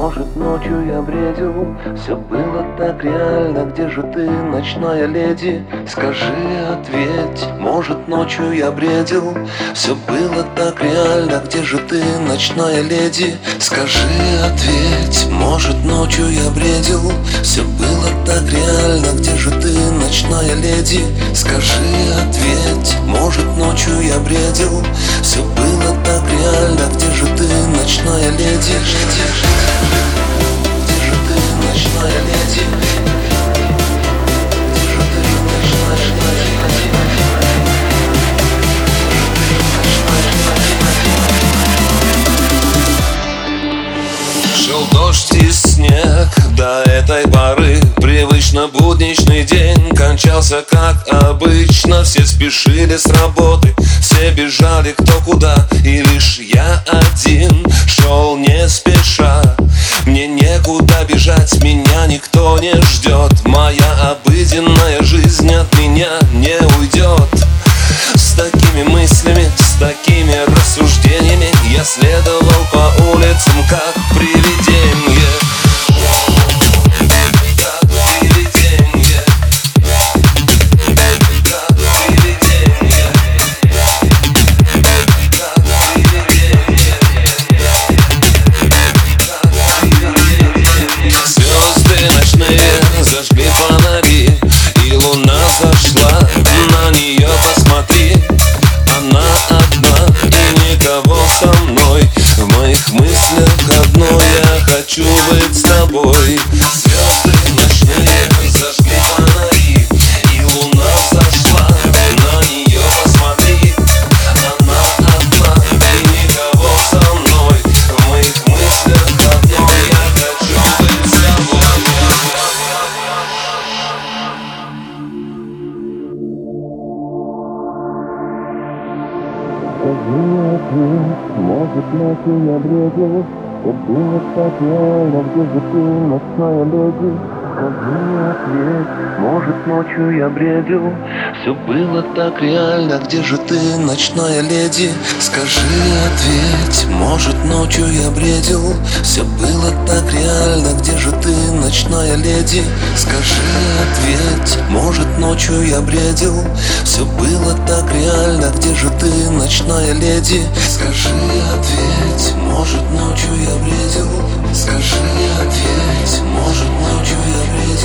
может ночью я бредил Все было так реально, где же ты, ночная леди? Скажи, ответь, может ночью я бредил Все было так реально, где же ты, ночная леди? Скажи, ответь, может ночью я бредил Все было так реально, где же ты, ночная леди? Скажи, ответь, может ночью я бредил Все было так реально, где же ты, ночная леди? Где же Шел дождь и снег. До этой поры Привычно будничный день кончался как обычно. Все спешили с работы, все бежали кто куда. И лишь я один шел не спеша. Мне некуда бежать, меня никто не ждет. Моя обыденная жизнь от меня не уйдет. С такими мыслями, с такими рассуждениями Я следовал по хочу быть с тобой может ночью я бредил так реально, где же ты, ночная леди? Скажи ответь, может ночью я бредил Все было так реально, где же ты, ночная леди? Скажи ответь, может ночью я бредил Все было так реально, где же ты, ночная леди? Скажи ответь, может ночью я бредил Все было так реально, ночная леди. Скажи, ответь, может ночью я бредил? Скажи, ответь, может ночью я бредил?